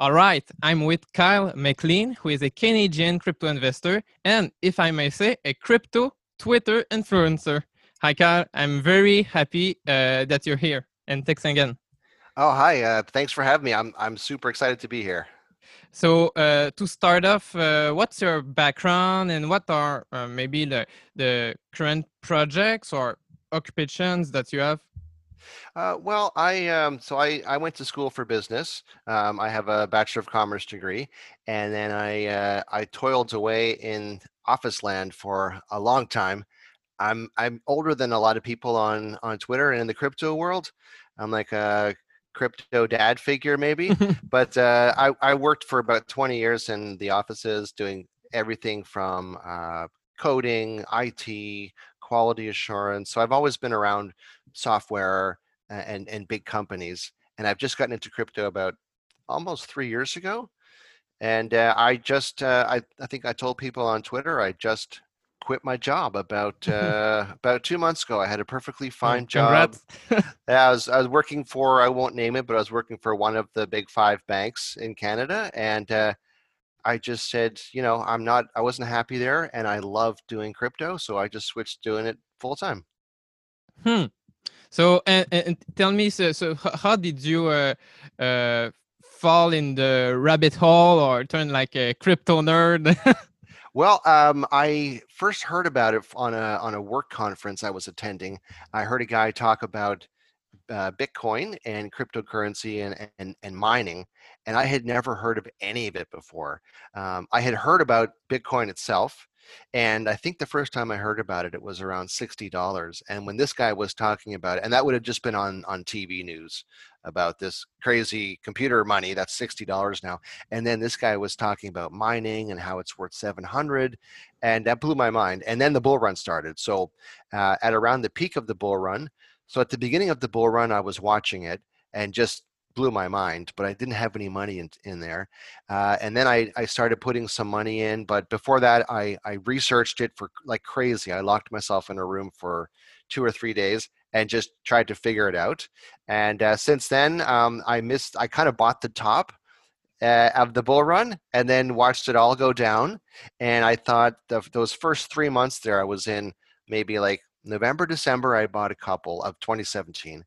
All right, I'm with Kyle McLean, who is a Canadian crypto investor and, if I may say, a crypto Twitter influencer. Hi, Kyle. I'm very happy uh, that you're here, and thanks again. Oh, hi. Uh, thanks for having me. I'm I'm super excited to be here. So, uh, to start off, uh, what's your background, and what are uh, maybe the the current projects or occupations that you have? Uh, well, I um, so I I went to school for business. Um, I have a Bachelor of Commerce degree, and then I uh, I toiled away in office land for a long time. I'm I'm older than a lot of people on on Twitter and in the crypto world. I'm like a crypto dad figure maybe, but uh, I I worked for about 20 years in the offices doing everything from uh, coding, IT, quality assurance. So I've always been around software and and big companies. And I've just gotten into crypto about almost three years ago. And uh, I just uh, I I think I told people on Twitter I just quit my job about uh, about two months ago. I had a perfectly fine job. I was I was working for I won't name it, but I was working for one of the big five banks in Canada, and uh, I just said, you know, I'm not I wasn't happy there, and I love doing crypto, so I just switched doing it full time. Hmm. So, and, and tell me, so, so how did you uh, uh, fall in the rabbit hole or turn like a crypto nerd? well, um, I first heard about it on a on a work conference I was attending. I heard a guy talk about uh, Bitcoin and cryptocurrency and, and and mining, and I had never heard of any of it before. Um, I had heard about Bitcoin itself, and I think the first time I heard about it, it was around sixty dollars. And when this guy was talking about it, and that would have just been on on TV news about this crazy computer money that's sixty dollars now. And then this guy was talking about mining and how it's worth seven hundred, and that blew my mind. And then the bull run started. So uh, at around the peak of the bull run, so at the beginning of the bull run, I was watching it and just blew my mind, but I didn't have any money in, in there. Uh, and then I, I started putting some money in. But before that, I, I researched it for like crazy. I locked myself in a room for two or three days and just tried to figure it out. And uh, since then, um, I missed, I kind of bought the top. Uh, of the bull run and then watched it all go down and i thought the, those first three months there i was in maybe like November, December, I bought a couple of 2017,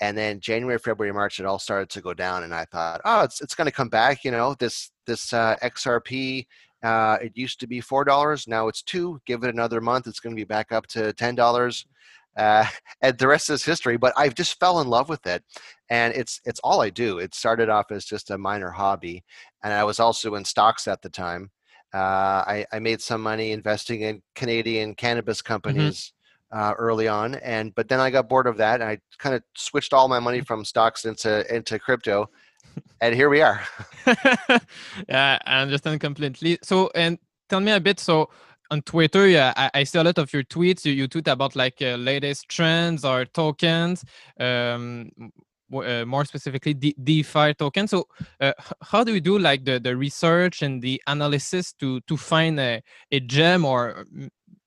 and then January, February, March, it all started to go down, and I thought, oh, it's it's going to come back. You know, this this uh, XRP, uh, it used to be four dollars, now it's two. Give it another month, it's going to be back up to ten dollars. Uh, and the rest is history. But I've just fell in love with it, and it's it's all I do. It started off as just a minor hobby, and I was also in stocks at the time. Uh, I, I, made some money investing in Canadian cannabis mm-hmm. Uh, early on, and but then I got bored of that, and I kind of switched all my money from stocks into into crypto, and here we are. yeah, I understand completely. So, and tell me a bit. So, on Twitter, yeah, I, I see a lot of your tweets. You, you tweet about like uh, latest trends or tokens. Um, uh, more specifically De- DeFi token. So, uh, how do you do like the, the research and the analysis to to find a, a gem or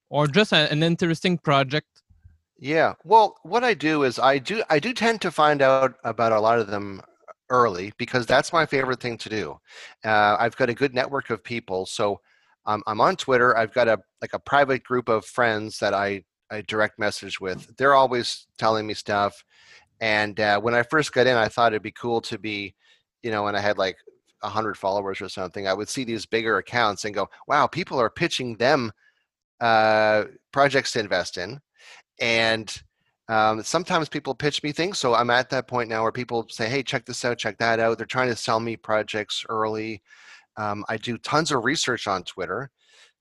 or just a, an interesting project? Yeah. Well, what I do is I do I do tend to find out about a lot of them early because that's my favorite thing to do. Uh, I've got a good network of people, so um, I'm on Twitter. I've got a like a private group of friends that I I direct message with. They're always telling me stuff, and uh, when I first got in, I thought it'd be cool to be, you know, when I had like a hundred followers or something, I would see these bigger accounts and go, "Wow, people are pitching them." Uh, projects to invest in, and um, sometimes people pitch me things. So I'm at that point now where people say, "Hey, check this out, check that out." They're trying to sell me projects early. Um, I do tons of research on Twitter.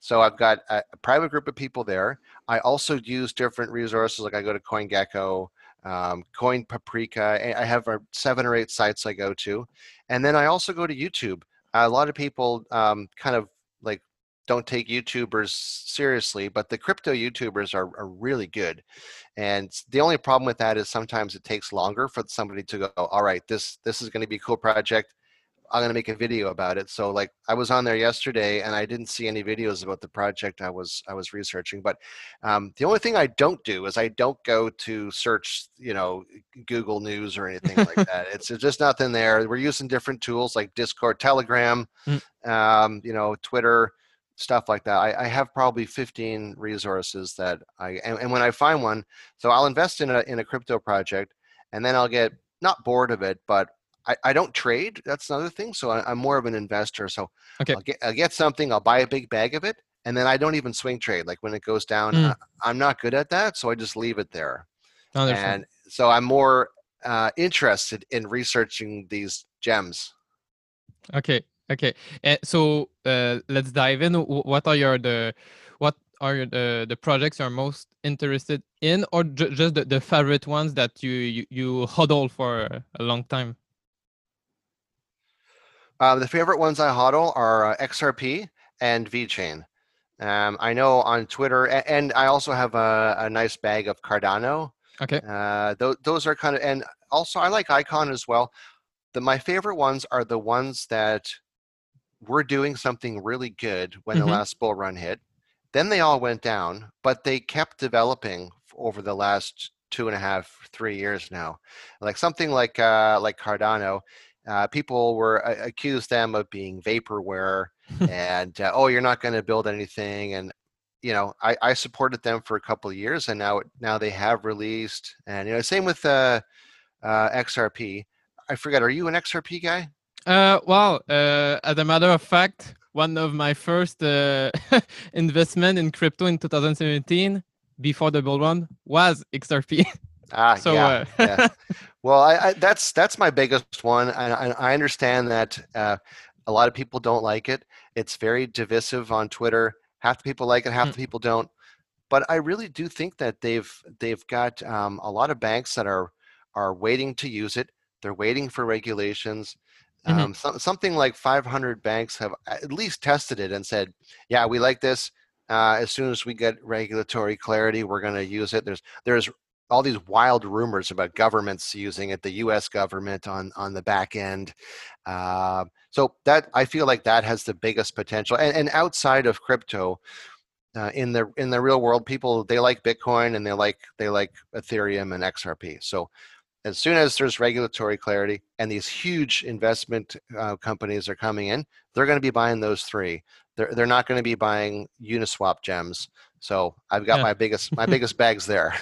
So I've got a, a, private group of people there. I also use different resources, like I go to CoinGecko, um, Coin Paprika. I have seven or eight sites I go to, and then I also go to YouTube. A lot of people um, kind of like don't take YouTubers seriously, but the crypto YouTubers are, are really good. And the only problem with that is sometimes it takes longer for somebody to go, all right, this this is going to be a cool project. I'm gonna make a video about it. So like I was on there yesterday and I didn't see any videos about the project I was I was researching. But um, the only thing I don't do is I don't go to search, you know, Google News or anything like that. It's, it's just nothing there. We're using different tools like Discord, Telegram, Mm. um, you know, Twitter, stuff like that. I, I have probably 15 resources that I and, and when I find one, so I'll invest in a in a crypto project and then I'll get not bored of it, but I, I don't trade. That's another thing. So I, I'm more of an investor. So Okay. I'll get I'll get something. I'll buy a big bag of it, and then I don't even swing trade. Like when it goes down, Mm. I, I'm not good at that. So I just leave it there. Understand. And so I'm more uh, interested in researching these gems. Okay, okay. Uh, so uh, let's dive in. What are your the what are the the projects you're most interested in, or ju- just the, the favorite ones that you you, you hodl for a long time? Uh, the favorite ones I hodl are uh, XRP and VeChain. Um, I know on Twitter, and, and I also have a, a nice bag of Cardano. Okay. Uh, those, those are kind of, and also I like Icon as well. The, my favorite ones are the ones that were doing something really good when Mhm. the last bull run hit. Then they all went down, but they kept developing over the last two and a half, three years now. Like something like uh, like Cardano, uh, people were uh, accused them of being vaporware and uh, oh, you're not going to build anything. And you know, I, I supported them for a couple of years, and now now they have released. And you know, same with uh, uh, XRP. I forget. Are you an XRP guy? Uh, well, uh, as a matter of fact, one of my first uh, investment in crypto in 2017, before the bull run, was XRP. Ah, so yeah. uh, yeah. Well, I, I, that's that's my biggest one. I, I, I understand that uh, a lot of people don't like it. It's very divisive on Twitter. Half the people like it, half Mm. the people don't. But I really do think that they've they've got um, a lot of banks that are are waiting to use it. They're waiting for regulations. Mhm. Um, some, something like 500 banks have at least tested it and said, "Yeah, we like this. Uh, as soon as we get regulatory clarity, we're going to use it." There's there's all these wild rumors about governments using it, the U.S. government on on the back end. Uh, so that I feel like that has the biggest potential. And, and outside of crypto, uh, in the in the real world, people they like Bitcoin and they like they like Ethereum and XRP. So as soon as there's regulatory clarity and these huge investment uh, companies are coming in, they're going to be buying those three. They're they're not going to be buying Uniswap gems. So I've got Yeah. my biggest my biggest bags there.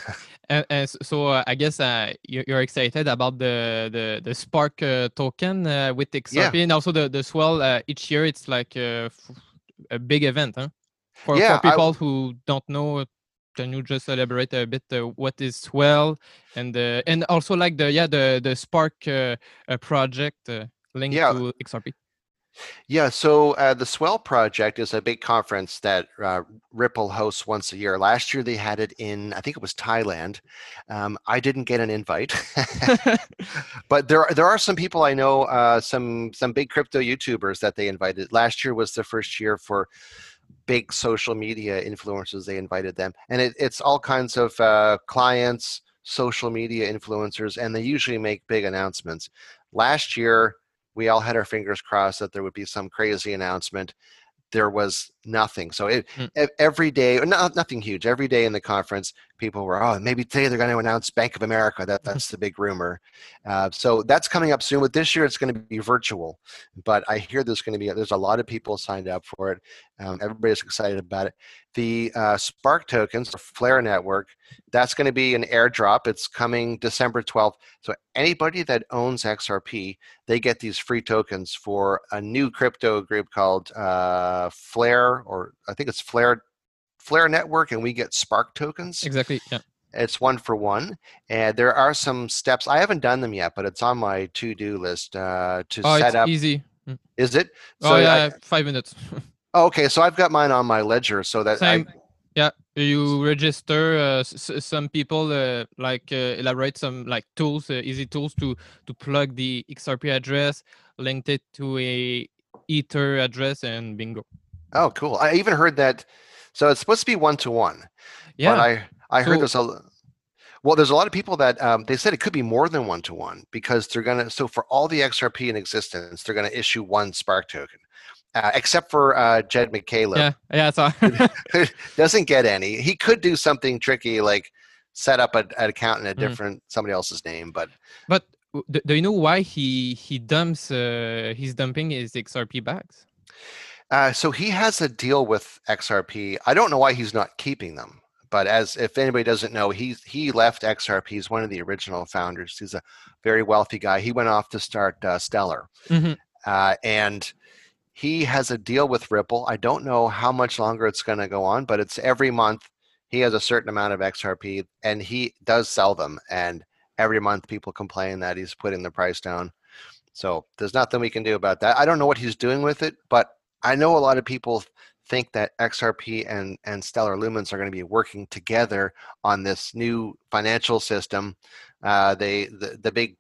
And, and so uh, I guess uh, you- you're excited about the the, the Spark uh, token uh, with XRP and also the the swell. Uh, each year it's like a big event, huh? For, Yeah, for I- people who don't know, can you just elaborate a bit uh, what is swell and uh, and also like the yeah the the Spark uh, uh, project uh, linked Yeah. to XRP. Yeah, so uh, the Swell Project is a big conference that uh, Ripple hosts once a year. Last year they had it in, I think it was Thailand. Um, I didn't get an invite, but there are, there are some people I know, uh, some some big crypto YouTubers that they invited. Last year was the first year for big social media influencers. They invited them, and it, it's all kinds of uh, clients, social media influencers, and they usually make big announcements. Last year we all had our fingers crossed that there would be some crazy announcement. There was nothing. So it, Mm. every day, no, nothing huge. Every day in the conference, people were, oh, maybe today they're going to announce Bank of America. That that's the big rumor. Uh, so that's coming up soon. But this year it's going to be virtual. But I hear there's going to be there's a lot of people signed up for it. Um, everybody's excited about it. The uh, Spark tokens, the Flare network, that's going to be an airdrop. It's coming December 12th. So anybody that owns XRP, they get these free tokens for a new crypto group called uh, Flare, or I think it's Flare Flare Network, and we get Spark tokens. Exactly. Yeah. It's one for one, and there are some steps. I haven't done them yet, but it's on my to-do list uh, to Oh, set it's up. easy. Mm. Is it? oh I- yeah, five minutes. oh, okay, so I've got mine on my ledger, so that I, Same. Yeah, you register. Uh, s- s- some people uh, like uh, elaborate some like tools, uh, easy tools to to plug the XRP address, linked it to a Ether address, and bingo. Oh, cool. I even heard that. So it's supposed to be one to one. Yeah. But I I heard So- there's a. Well, there's a lot of people that um, they said it could be more than one to one because they're gonna. So for all the XRP in existence, they're gonna issue one Spark token, uh, except for uh, Jed McCaleb. Yeah, yeah, so doesn't get any. He could do something tricky like set up a, an account in a Mm. different somebody else's name, but but do, do you know why he he dumps uh, he's dumping his XRP bags? Uh, so he has a deal with XRP. I don't know why he's not keeping them, but as if anybody doesn't know, he he left XRP. He's one of the original founders. He's a very wealthy guy. He went off to start uh, Stellar, Mhm. uh, and he has a deal with Ripple. I don't know how much longer it's going to go on, but it's every month. He has a certain amount of XRP, and he does sell them. And every month, people complain that he's putting the price down. So there's nothing we can do about that. I don't know what he's doing with it, but I know a lot of people think that XRP and, and Stellar Lumens are going to be working together on this new financial system. Uh, they the, the big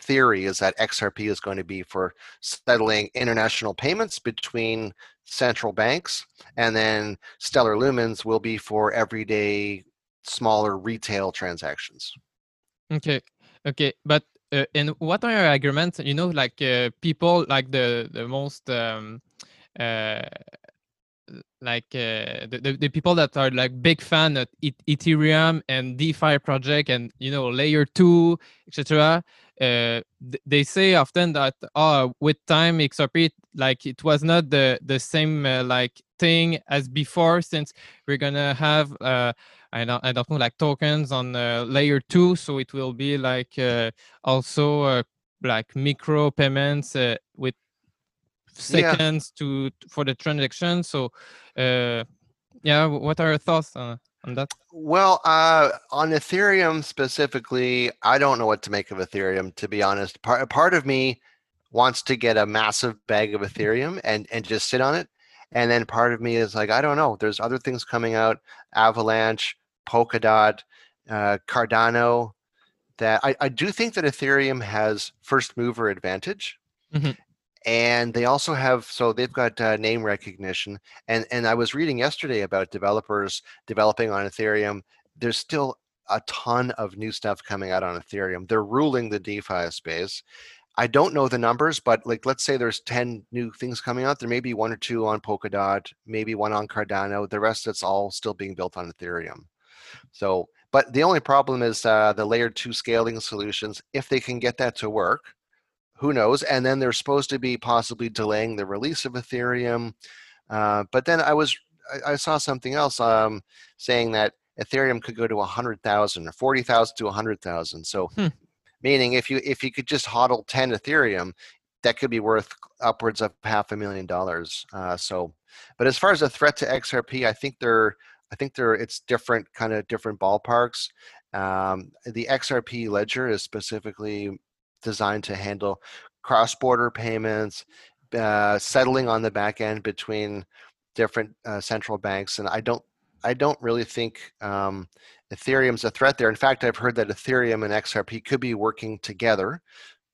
theory is that XRP is going to be for settling international payments between central banks, and then Stellar Lumens will be for everyday smaller retail transactions. Okay, okay, but uh, and what are your arguments? You know, like uh, people like the the most um, uh, like uh, the, the the people that are like big fan of Ethereum and DeFi project and you know layer two, etc. Uh, th- they say often that oh, with time XRP like it was not the the same uh, like thing as before since we're gonna have uh, I don't I don't know like tokens on uh, layer two, so it will be like uh, also like micro payments with Yeah. seconds to for the transaction. So uh, yeah, what are your thoughts on, on that? Well, uh, on Ethereum specifically, I don't know what to make of Ethereum. To be honest, part part of me wants to get a massive bag of Ethereum and and just sit on it, and then part of me is like, I don't know. There's other things coming out, Avalanche, Polkadot, uh, Cardano. That I, I do think that Ethereum has first mover advantage. Mhm. And they also have so they've got uh, name recognition, and and I was reading yesterday about developers developing on Ethereum. There's still a ton of new stuff coming out on Ethereum. They're ruling the DeFi space. I don't know the numbers, but like let's say there's 10 new things coming out. There may be one or two on Polkadot, maybe one on Cardano. The rest it's all still being built on Ethereum. So, but the only problem is uh, the layer two scaling solutions. If they can get that to work, who knows? And then they're supposed to be possibly delaying the release of Ethereum. Uh, but then I was I, I saw something else um, saying that Ethereum could go to 100,000 or 40,000 to 100,000. So Hmm. meaning if you if you could just hodl 10 Ethereum, that could be worth upwards of half a million dollars. Uh, so, but as far as a threat to XRP, I think they're I think they're it's different kind of different ballparks. Um, the XRP ledger is specifically designed to handle cross-border payments, uh, settling on the back end between different uh, central banks, and I don't I don't really think um, Ethereum's a threat there. In fact, I've heard that Ethereum and XRP could be working together.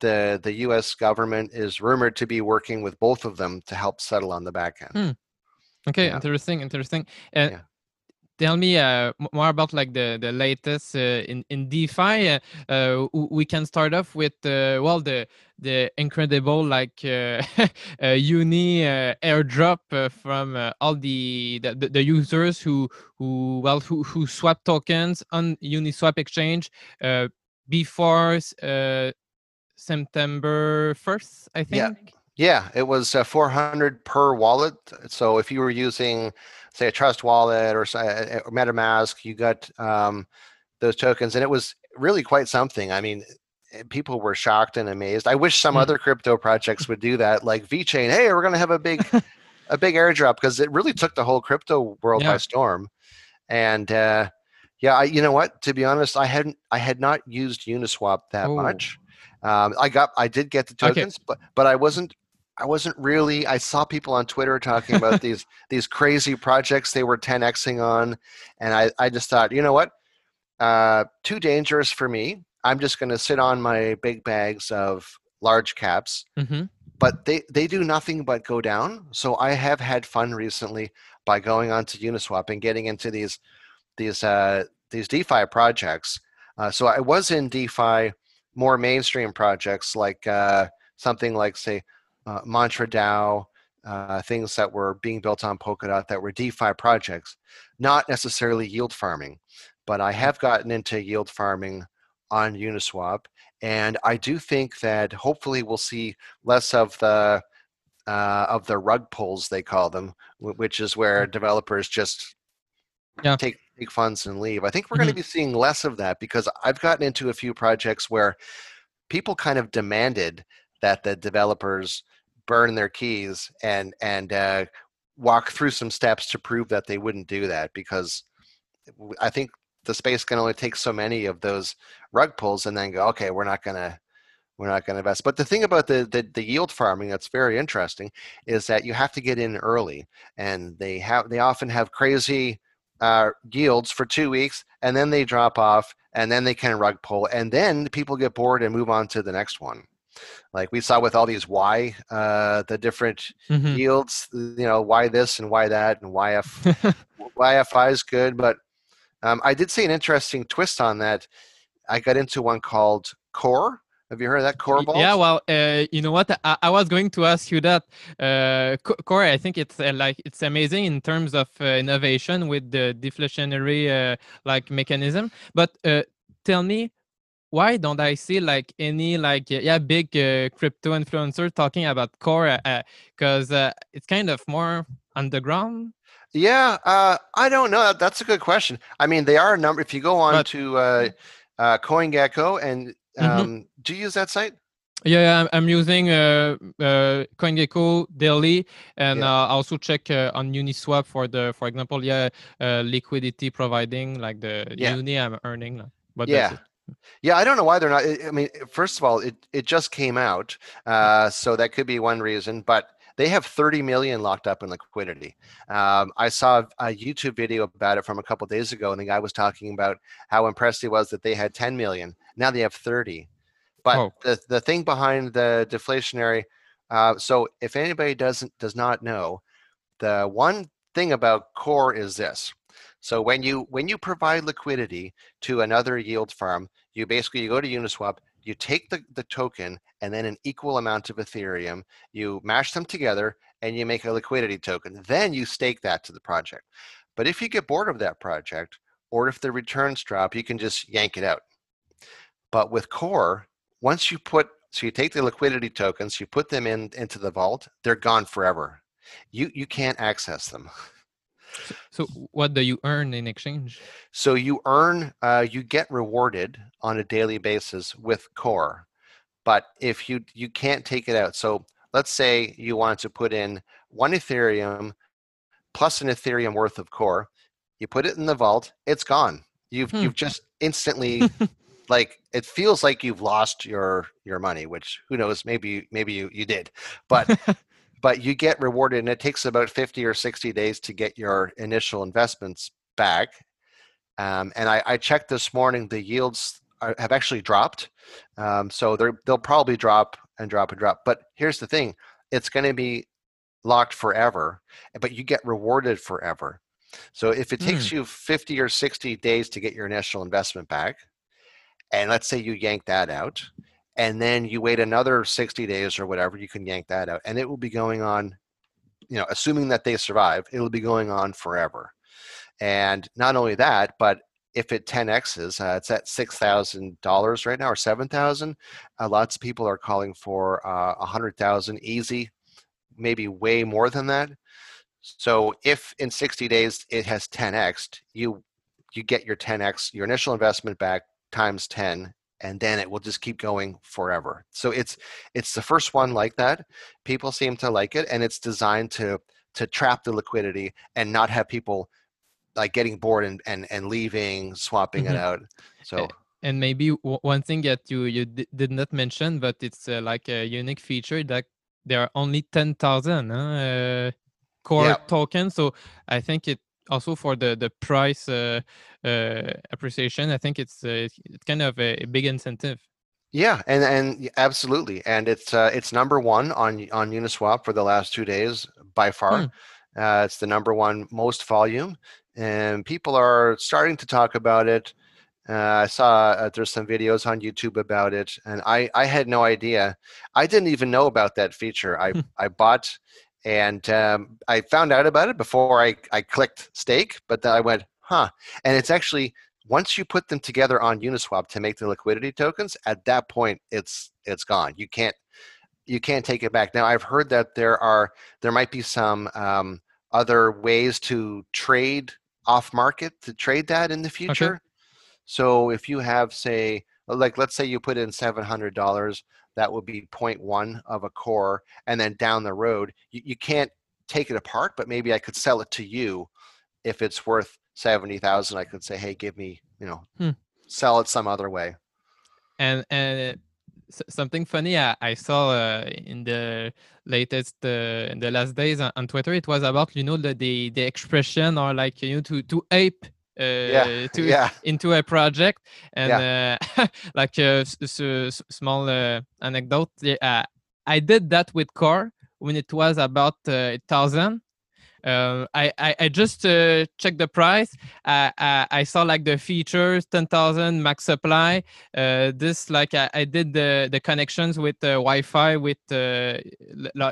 The the U.S. government is rumored to be working with both of them to help settle on the back end. Hmm. Okay, Yeah. interesting, interesting. And Yeah. Tell me uh, more about like the the latest uh, in in DeFi. Uh, uh, we can start off with uh, well the the incredible like uh, uh, uni uh, airdrop uh, from uh, all the, the the users who who well who who swap tokens on Uniswap exchange uh, before uh, September first, I think. Yeah, it was uh, 400 per wallet. So if you were using, say, a Trust Wallet or, say, uh, or MetaMask, you got um, those tokens, and it was really quite something. I mean, eh, people were shocked and amazed. I wish some Mm. other crypto projects would do that, like VeChain. Hey, we're going to have a big, a big airdrop because it really took the whole crypto world Yeah. by storm. And uh, yeah, I, you know what? To be honest, I hadn't, I had not used Uniswap that Oh. much. Um, I got, I did get the Okay. tokens, but but I wasn't I wasn't really. I saw people on Twitter talking about these these crazy projects they were 10xing on, and I I just thought, you know what, uh, too dangerous for me. I'm just going to sit on my big bags of large caps, hmm but they they do nothing but go down. So I have had fun recently by going onto Uniswap and getting into these these uh, these DeFi projects. Uh, so I was in DeFi more mainstream projects like uh, something like say uh, Mantra DAO, uh, things that were being built on Polkadot that were DeFi projects, not necessarily yield farming. But I have gotten into yield farming on Uniswap, and I do think that hopefully we'll see less of the uh, of the rug pulls they call them, which is where developers just yeah. take take funds and leave. I think we're mm-hmm. going to be seeing less of that because I've gotten into a few projects where people kind of demanded that the developers burn their keys and and uh, walk through some steps to prove that they wouldn't do that because I think the space can only take so many of those rug pulls and then go okay we're not to we're not to invest. But the thing about the, the, the yield farming that's very interesting is that you have to get in early, and they have they often have crazy uh, yields for two weeks, and then they drop off, and then they can rug pull, and then people get bored and move on to the next one. Like we saw with all these Y, uh, the different mm-hmm. yields, you know, why this and why that, and why F, YFI is good. But um, I did see an interesting twist on that. I got into one called Core, have you heard of that core vault? Yeah, well, uh, you know what? I, I, was going to ask you that. Uh, core, I think it's uh, like it's amazing in terms of uh, innovation with the deflationary uh, like mechanism. But uh, tell me, why don't I see like any like yeah big crypto influencer talking about core? Because it's kind of more underground. Yeah, I don't know. That's a good question. I mean, they are a number. If you go on but, to uh, CoinGecko and Mm-hmm. Um, mm-hmm. Do you use that site? Yeah, I'm using uh, uh, CoinGecko daily, and yeah. uh, also check uh, on Uniswap for the, for example, yeah, uh, liquidity providing like the yeah. Uni I'm earning. But yeah. Yeah, I don't know why they're not. I mean, first of all, it, it just came out, uh, so that could be one reason. But they have 30 million locked up in liquidity. Um, I saw a YouTube video about it from a couple days ago, and the guy was talking about how impressed he was that they had 10 million. Now they have 30. But oh. the, the thing behind the deflationary, uh, so if anybody doesn't does not know, the one thing about core is this. So when you when you provide liquidity to another yield farm, you basically you go to Uniswap, you take the, the token and then an equal amount of Ethereum, you mash them together and you make a liquidity token. Then you stake that to the project. But if you get bored of that project, or if the returns drop, you can just yank it out. But with Core, once you put, so you take the liquidity tokens, you put them in into the vault, they're gone forever. You you can't access them. So, what do you earn in exchange? So you earn, uh, you get rewarded on a daily basis with Core, but if you you can't take it out. So let's say you want to put in one Ethereum plus an Ethereum worth of Core, you put it in the vault, it's gone. You've hmm. you've just instantly like it feels like you've lost your your money, which who knows, maybe maybe you you did, but but you get rewarded and it takes about 50 or 60 days to get your initial investments back. Um, and I, I, checked this morning the yields are, have actually dropped. Um, so they'll probably drop and drop and drop. But here's the thing it's going to be locked forever but you get rewarded forever. So if it takes mm. you 50 or 60 days to get your initial investment back and let's say you yank that out and then you wait another 60 days or whatever you can yank that out and it will be going on you know assuming that they survive it'll be going on forever. And not only that but if it 10x's uh, it's at $6000 right now or 7000 uh, lots of people are calling for uh, 100000 easy maybe way more than that. So if in 60 days it has 10x you you get your 10x your initial investment back times 10 and then it will just keep going forever. So it's it's the first one like that. People seem to like it, and it's designed to to trap the liquidity and not have people like getting bored and and, and leaving, swapping mm-hmm. it out. So. And maybe one thing that you you did not mention, but it's uh, like a unique feature that there are only ten thousand uh, core yeah. tokens. So I think it also for the the price uh, uh, appreciation, I think it's uh, it's kind of a, a, big incentive. Yeah, and and absolutely, and it's uh, it's number one on on Uniswap for the last two days by far. Hmm. Uh, it's the number one most volume, and people are starting to talk about it. Uh, I saw uh, there's some videos on YouTube about it, and I I had no idea. I didn't even know about that feature. I I bought and um, I found out about it before I I clicked stake, but then I went huh, and it's actually once you put them together on Uniswap to make the liquidity tokens, at that point it's it's gone. You can't you can't take it back. Now I've heard that there are there might be some um, other ways to trade off market to trade that in the future. Okay. So if you have say like let's say you put in seven hundred dollars, that would be 0.1 of a core, and then down the road you, you can't take it apart, but maybe I could sell it to you if it's worth seventy thousand. I could say, hey, give me you know hmm. sell it some other way. And and something funny I, I saw uh, in the latest uh, in the last days on, on, Twitter. It was about you know the the, the expression or like you know to to ape yeah, to yeah. into a project and uh, like a, a, a small uh, anecdote. Uh, I did that with Core when it was about uh, a thousand uh, I, I, I just uh, checked the price. I, I, I saw like the features, ten thousand max supply. Uh, this like I, I did the the connections with the YFI with uh,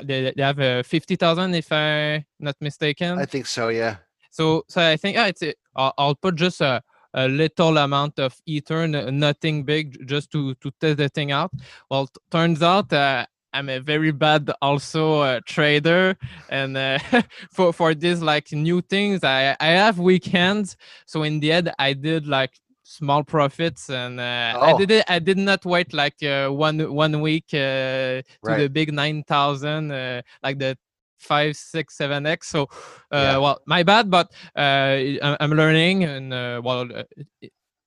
they, they have uh, fifty thousand if I'm not mistaken. I think so. Yeah. So so I think yeah, it's I'll, I'll put just a a little amount of ether, nothing big, just to to test the thing out. Well, turns out uh, I'm a very bad also uh, trader, and uh, for for these like new things, I I have weekends. So in the end, I did like small profits, and uh, oh. I did it. I did not wait like uh, one one week uh, to right. the big nine thousand, uh, like the five, six, seven x. So, yeah. well, my bad, but uh, I'm learning, and uh, well,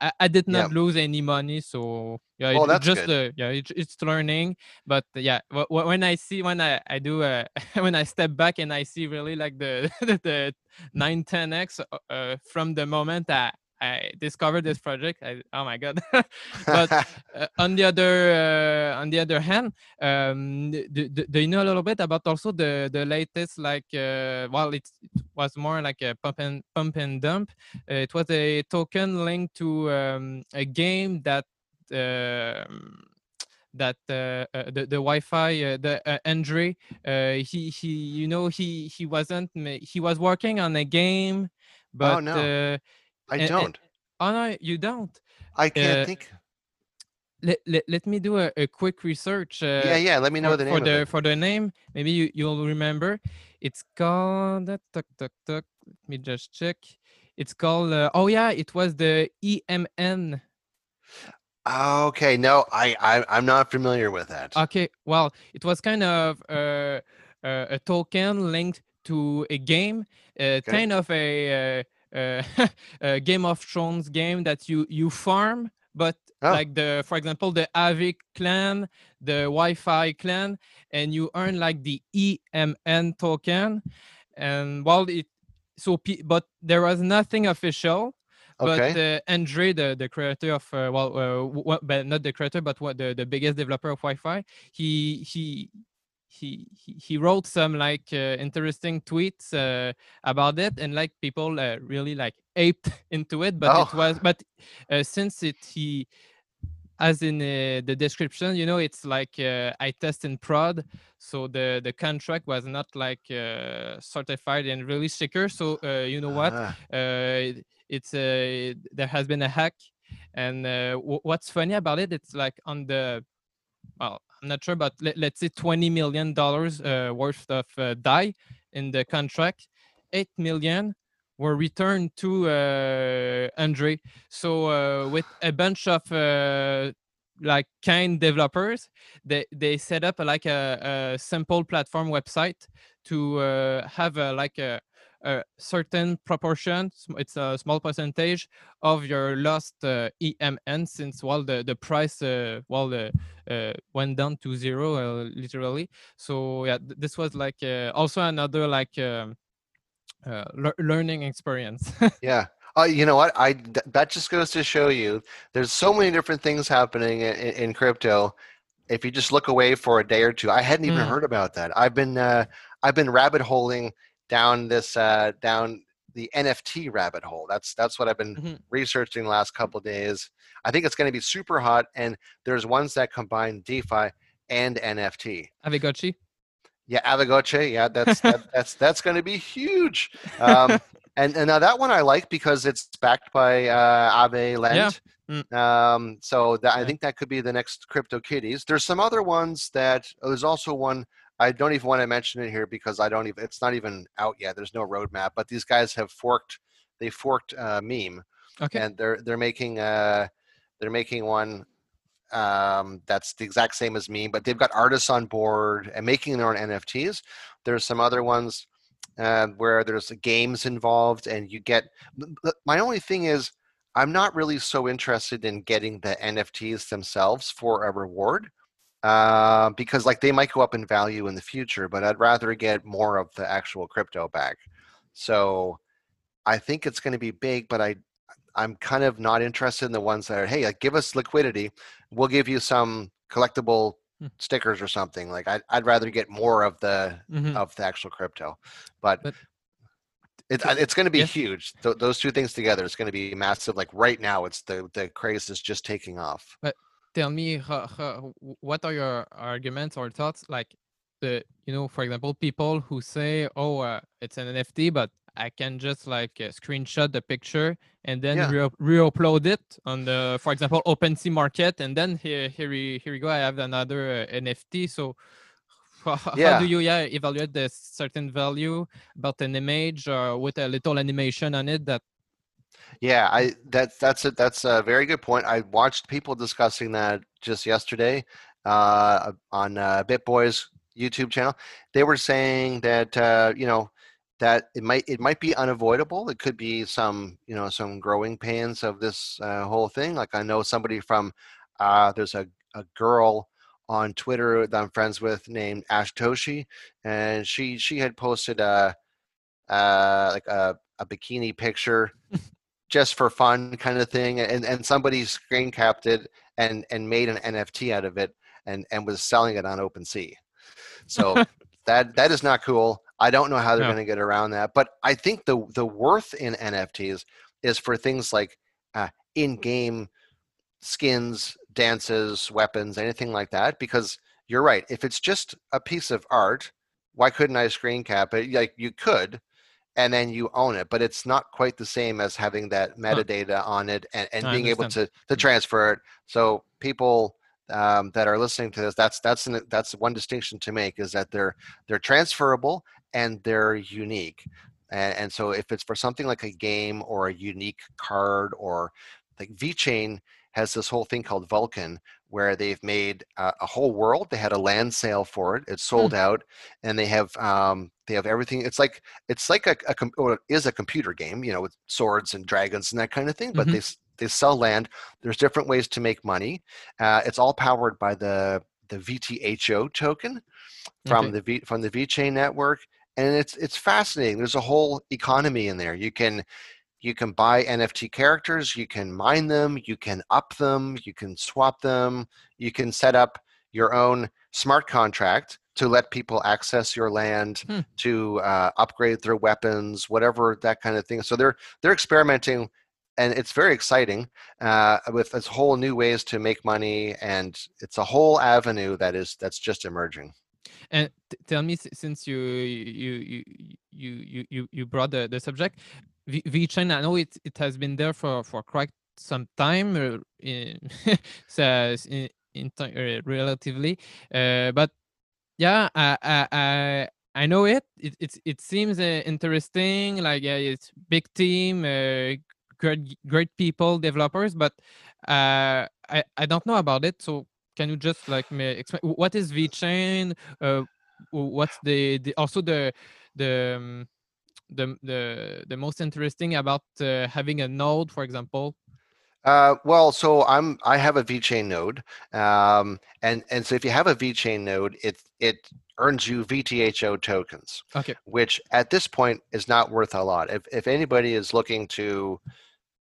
I, I did not yeah. lose any money, so yeah, oh, it's just uh, yeah, it, it's learning. But uh, yeah, when I see when I I do uh, when I step back and I see really like the the, the nine ten x uh, uh, from the moment I I discovered this project. I, oh my god! but uh, on the other uh, on the other hand, um, do, do, do, you know a little bit about also the the latest like uh, well it, was more like a pump and pump and dump. Uh, it was a token linked to um, a game that. Um, that uh, uh, the the YFI uh, the uh, Andre he he you know he he wasn't he was working on a game oh, but oh, no. I and, don't. And, oh no, you don't. I can't uh, think. Let, let, let me do a, a quick research. Uh, yeah, yeah. Let me know for, the name for the for the name. Maybe you you'll remember. It's called. Tuck, tuck, tuck. Let me just check. It's called. Uh, oh yeah, it was the EMN. Okay, no, I, I I'm not familiar with that. Okay, well, it was kind of uh, uh, a token linked to a game, uh, okay. kind of a uh, a Game of Thrones game that you you farm, but oh. like the for example the Avic clan, the YFI clan, and you earn like the EMN token, and while it so but there was nothing official. Okay. But uh, Andre, the, the creator of uh, well, uh, what, but not the creator, but what the, the biggest developer of YFI, he he he he wrote some like uh, interesting tweets uh, about it and like people uh, really like aped into it but oh. it was but uh, since it he as in uh, the description you know it's like uh, i test in prod so the the contract was not like certified and really secure so you know what ah. it's there has been a hack and what's funny about it it's like on the well I'm not sure, but let, us say 20 million dollars uh, worth of uh, DAI in the contract. Eight million were returned to uh, Andre. So uh, with a bunch of uh, like kind developers, they they set up like a, a simple platform website to uh, have a, like a a certain proportion, it's a small percentage of your lost uh, EMN since well the the price uh, well uh, uh went down to zero uh, literally. So yeah, th this was like uh, also another like um, le learning experience. yeah. Uh, you know what? I th that just goes to show you there's so many different things happening in, in crypto. If you just look away for a day or two, I hadn't even mm. heard about that. I've been uh, I've been rabbit holing down this uh, down the NFT rabbit hole. That's that's what I've been Mhm. researching the last couple of days. I think it's going to be super hot, and there's ones that combine DeFi and NFT. Aavegotchi. Yeah, Aavegotchi. Yeah, that's that, that's that's going to be huge. Um, and and now that one I like because it's backed by uh, Aave Lend. Yeah. Mm. Um, so that, I think that could be the next Crypto Kitties. There's some other ones that oh, there's also one I don't even want to mention it here because I don't even it's not even out yet. There's no roadmap, but these guys have forked they forked uh, meme Okay. and they're they're making uh they're making one um that's the exact same as me but they've got artists on board and making their own nfts there's some other ones uh, where there's games involved and you get my only thing is i'm not really so interested in getting the nfts themselves for a reward uh, because like they might go up in value in the future but i'd rather get more of the actual crypto back so i think it's going to be big but i I'm kind of not interested in the ones that are, hey, like give us liquidity, we'll give you some collectible Hmm. stickers or something. Like I'd, I'd rather get more of the Mhm. of the actual crypto, but, But- it, it's going to be Yeah. huge. Th- those two things together, it's going to be massive. Like right now, it's the the craze is just taking off. Tell me, ho- ho- what are your arguments or thoughts? Like the, you know, for example, people who say, "Oh, uh, it's an NFT, but I can just like uh, screenshot the picture and then Yeah. re- re-upload it on the, for example, OpenSea market, and then here, here we, here we go. I have another uh, NFT. So, ho- ho- how do you, yeah, evaluate the certain value about an image uh, with a little animation on it that Yeah, I that's that's a that's a very good point. I watched people discussing that just yesterday uh, on uh, BitBoy's YouTube channel. They were saying that uh, you know that it might it might be unavoidable. It could be some you know some growing pains of this uh, whole thing. Like I know somebody from uh, there's a a girl on Twitter that I'm friends with named Ash Toshi, and she she had posted a uh, like a, a bikini picture just for fun kind of thing and and somebody screen capped it and and made an nft out of it and and was selling it on OpenSea. so that that is not cool i don't know how they're No. going to get around that but i think the the worth in nfts is for things like uh, in-game skins dances weapons anything like that because you're right if it's just a piece of art why couldn't i screen cap it like you could and then you own it but it's not quite the same as having that metadata on it and, and I being able to to transfer it. So people um, that are listening to this that's that's an, that's one distinction to make is that they're they're transferable and they're unique. And, and so if it's for something like a game or a unique card or like VeChain has this whole thing called Vulcan where they've made uh, a whole world. They had a land sale for it. It's sold out, and they have um, they have everything. It's like it's like a, a com- or it is a computer game, you know, with swords and dragons and that kind of thing. But Mhm. they they sell land. There's different ways to make money. Uh, it's all powered by the the VTHO token from Okay. the v, from the VeChain network, and it's it's fascinating. There's a whole economy in there. You can you can buy NFT characters, you can mine them, you can up them, you can swap them, you can set up your own smart contract to let people access your land Hmm. to uh, upgrade their weapons, whatever that kind of thing. So they're they're experimenting, and it's very exciting uh, with this whole new ways to make money, and it's a whole avenue that is that's just emerging. And t- tell me, since you you you you you you you brought the, the subject, V- VeChain, I know it it has been there for for quite some time, uh, in, in, in uh, relatively, uh, but yeah, I I I, I know it. It it, it seems uh, interesting. Like yeah, it's big team, uh, great great people, developers, but uh, I I don't know about it. So can you just like me explain what is VeChain? Uh, what's the, the also the the um, the the the most interesting about uh, having a node, for example? Uh, well, so I'm I have a VeChain node, um, and and so if you have a VeChain node, it it earns you VTHO tokens, Okay. which at this point is not worth a lot. If if anybody is looking to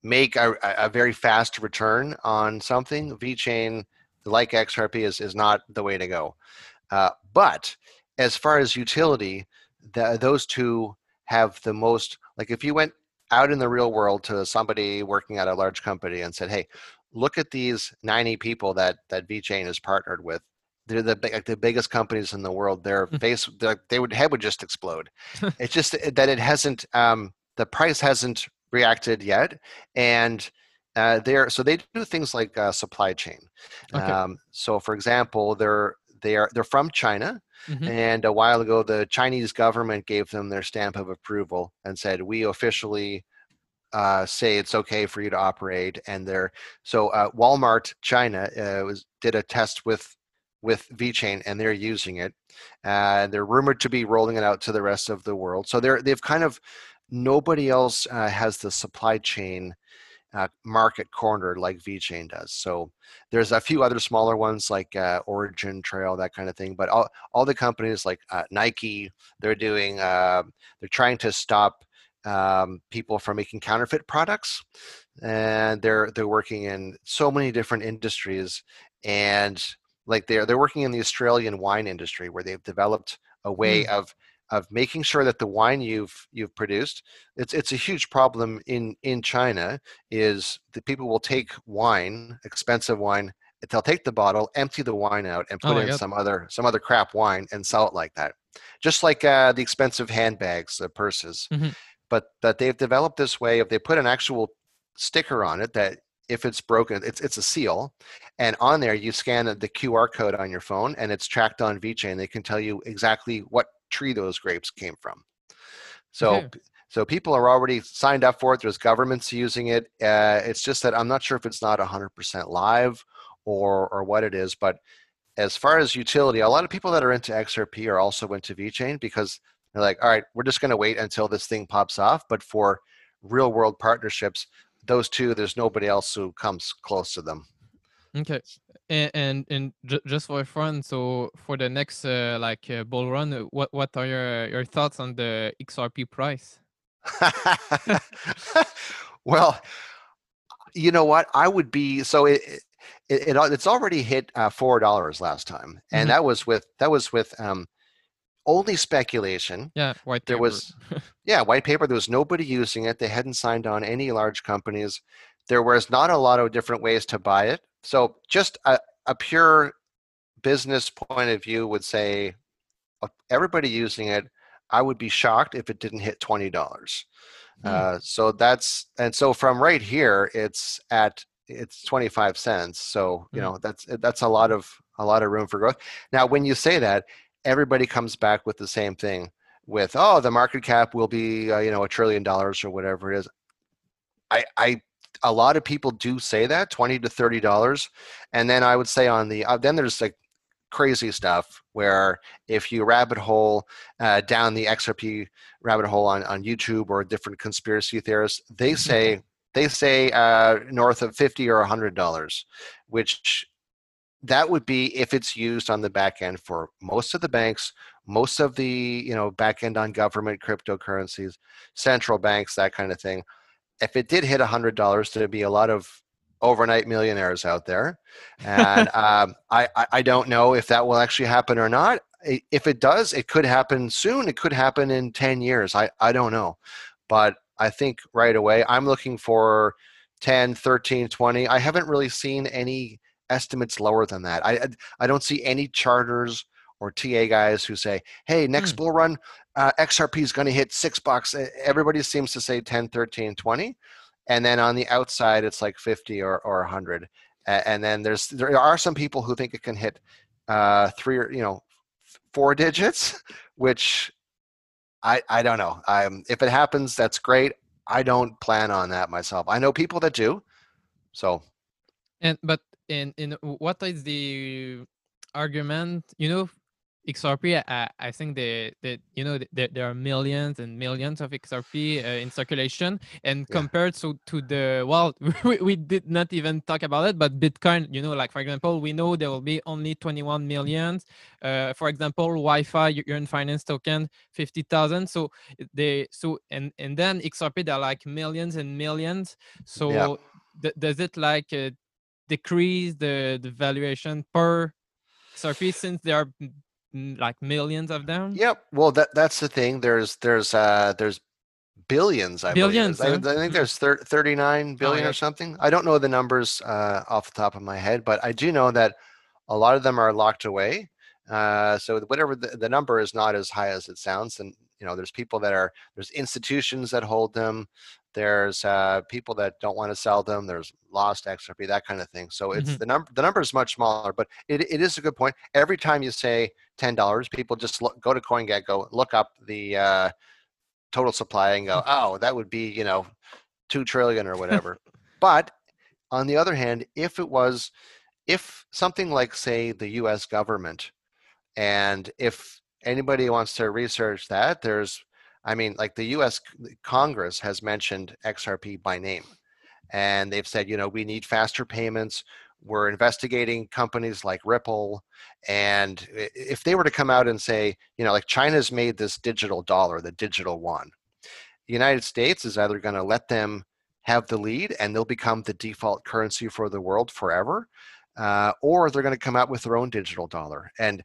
make a, a very fast return on something, VeChain, like XRP, is is not the way to go. Uh, but as far as utility, the, those two have the most like if you went out in the real world to somebody working at a large company and said, "Hey, look at these 90 people that that VeChain is partnered with. They're the like the biggest companies in the world. Their Hmm. face, their, they would head would just explode. it's just that it hasn't. Um, the price hasn't reacted yet, and uh, they're so they do things like uh, supply chain. Okay. Um, so, for example, they're they are they're from China, Mhm. and a while ago the Chinese government gave them their stamp of approval and said we officially uh, say it's okay for you to operate. And they're so uh, Walmart China uh, was did a test with with VeChain and they're using it. Uh, they're rumored to be rolling it out to the rest of the world. So they're they've kind of nobody else uh, has the supply chain uh, market cornered like VeChain does. So there's a few other smaller ones like uh, Origin Trail, that kind of thing. But all, all the companies like uh, Nike, they're doing, uh, they're trying to stop um, people from making counterfeit products, and they're they're working in so many different industries, and like they're they're working in the Australian wine industry where they've developed a way of of making sure that the wine you've you've produced it's it's a huge problem in in China is that people will take wine expensive wine they'll take the bottle empty the wine out and Oh put my in God. some other some other crap wine and sell it like that just like uh, the expensive handbags the purses Mhm. but that they've developed this way of they put an actual sticker on it that if it's broken it's it's a seal and on there you scan the QR code on your phone and it's tracked on VeChain they can tell you exactly what tree those grapes came from so Okay. so people are already signed up for it there's governments using it uh, it's just that i'm not sure if it's not 100% live or or what it is but as far as utility a lot of people that are into xrp are also into VeChain because they're like all right we're just going to wait until this thing pops off but for real world partnerships those two there's nobody else who comes close to them Okay, and and, and ju- just for fun, so for the next uh, like uh, bull run, uh, what what are your your thoughts on the XRP price? well, you know what? I would be so it it, it it's already hit uh, four dollars last time, and Mhm. that was with that was with um only speculation. Yeah, white There paper. was yeah white paper. There was nobody using it. They hadn't signed on any large companies. There was not a lot of different ways to buy it. So just a, a pure business point of view would say everybody using it. I would be shocked if it didn't hit twenty dollars. Hmm. Uh, so that's and so from right here, it's at it's twenty five cents. So you Mhm. know that's that's a lot of a lot of room for growth. Now, when you say that, everybody comes back with the same thing. With oh, the market cap will be uh, you know a trillion dollars or whatever it is. I I a lot of people do say that twenty to thirty dollars, and then I would say on the uh, then there's like crazy stuff where if you rabbit hole uh, down the XRP rabbit hole on, on YouTube or different conspiracy theorists, they say they say uh, north of fifty or hundred dollars, which that would be if it's used on the back end for most of the banks, most of the you know back end on government cryptocurrencies, central banks, that kind of thing. If it did hit hundred dollars, there'd be a lot of overnight millionaires out there, and um, I, I don't know if that will actually happen or not. If it does, it could happen soon. It could happen in ten years. I I don't know, but I think right away I'm looking for 10, 13, 20. I haven't really seen any estimates lower than that. I I- don't see any charters or TA guys who say, "Hey, next Hmm. bull run, uh, XRP is going to hit six bucks." E- Everybody seems to say 10, 13, 20, and then on the outside it's like 50 or or 100. And then there's there are some people who think it can hit uh, three or you know four digits, which I I don't know. Um, if it happens, that's great. I don't plan on that myself. I know people that do, so And but in in what is the argument? You know, XRP. I, I think that you know there, there are millions and millions of XRP uh, in circulation, and Yeah. compared to to the well, we, we did not even talk about it, but Bitcoin. You know, like for example, we know there will be only 21 millions. Uh, for example, YFI you earn finance token 50,000. So they so and and then XRP they're like millions and millions. So th- does it like uh, decrease the the valuation per XRP since they are like millions of them. Yep. Well, that that's the thing. There's there's uh there's billions. I billions. I, I, think hmm. there's thir- 39 billion oh, yeah. or something. I don't know the numbers uh, off the top of my head, but I do know that a lot of them are locked away. Uh, so whatever the, the number is not as high as it sounds, and you know there's people that are there's institutions that hold them there's uh, people that don't want to sell them there's lost xrp that kind of thing. So it's mm-hmm. the number the number is much smaller but it, it is a good point. Every time you say $10 people just look, go to coingecko look up the uh, total supply and go oh that would be you know 2 trillion or whatever. But on the other hand if it was if something like say the us government and if anybody wants to research that, there's, I mean, like the U.S. Congress has mentioned XRP by name, and they've said, you know, we need faster payments. We're investigating companies like Ripple, and if they were to come out and say, you know, like China's made this digital dollar, the digital one, the United States is either going to let them have the lead and they'll become the default currency for the world forever, uh, or they're going to come out with their own digital dollar. And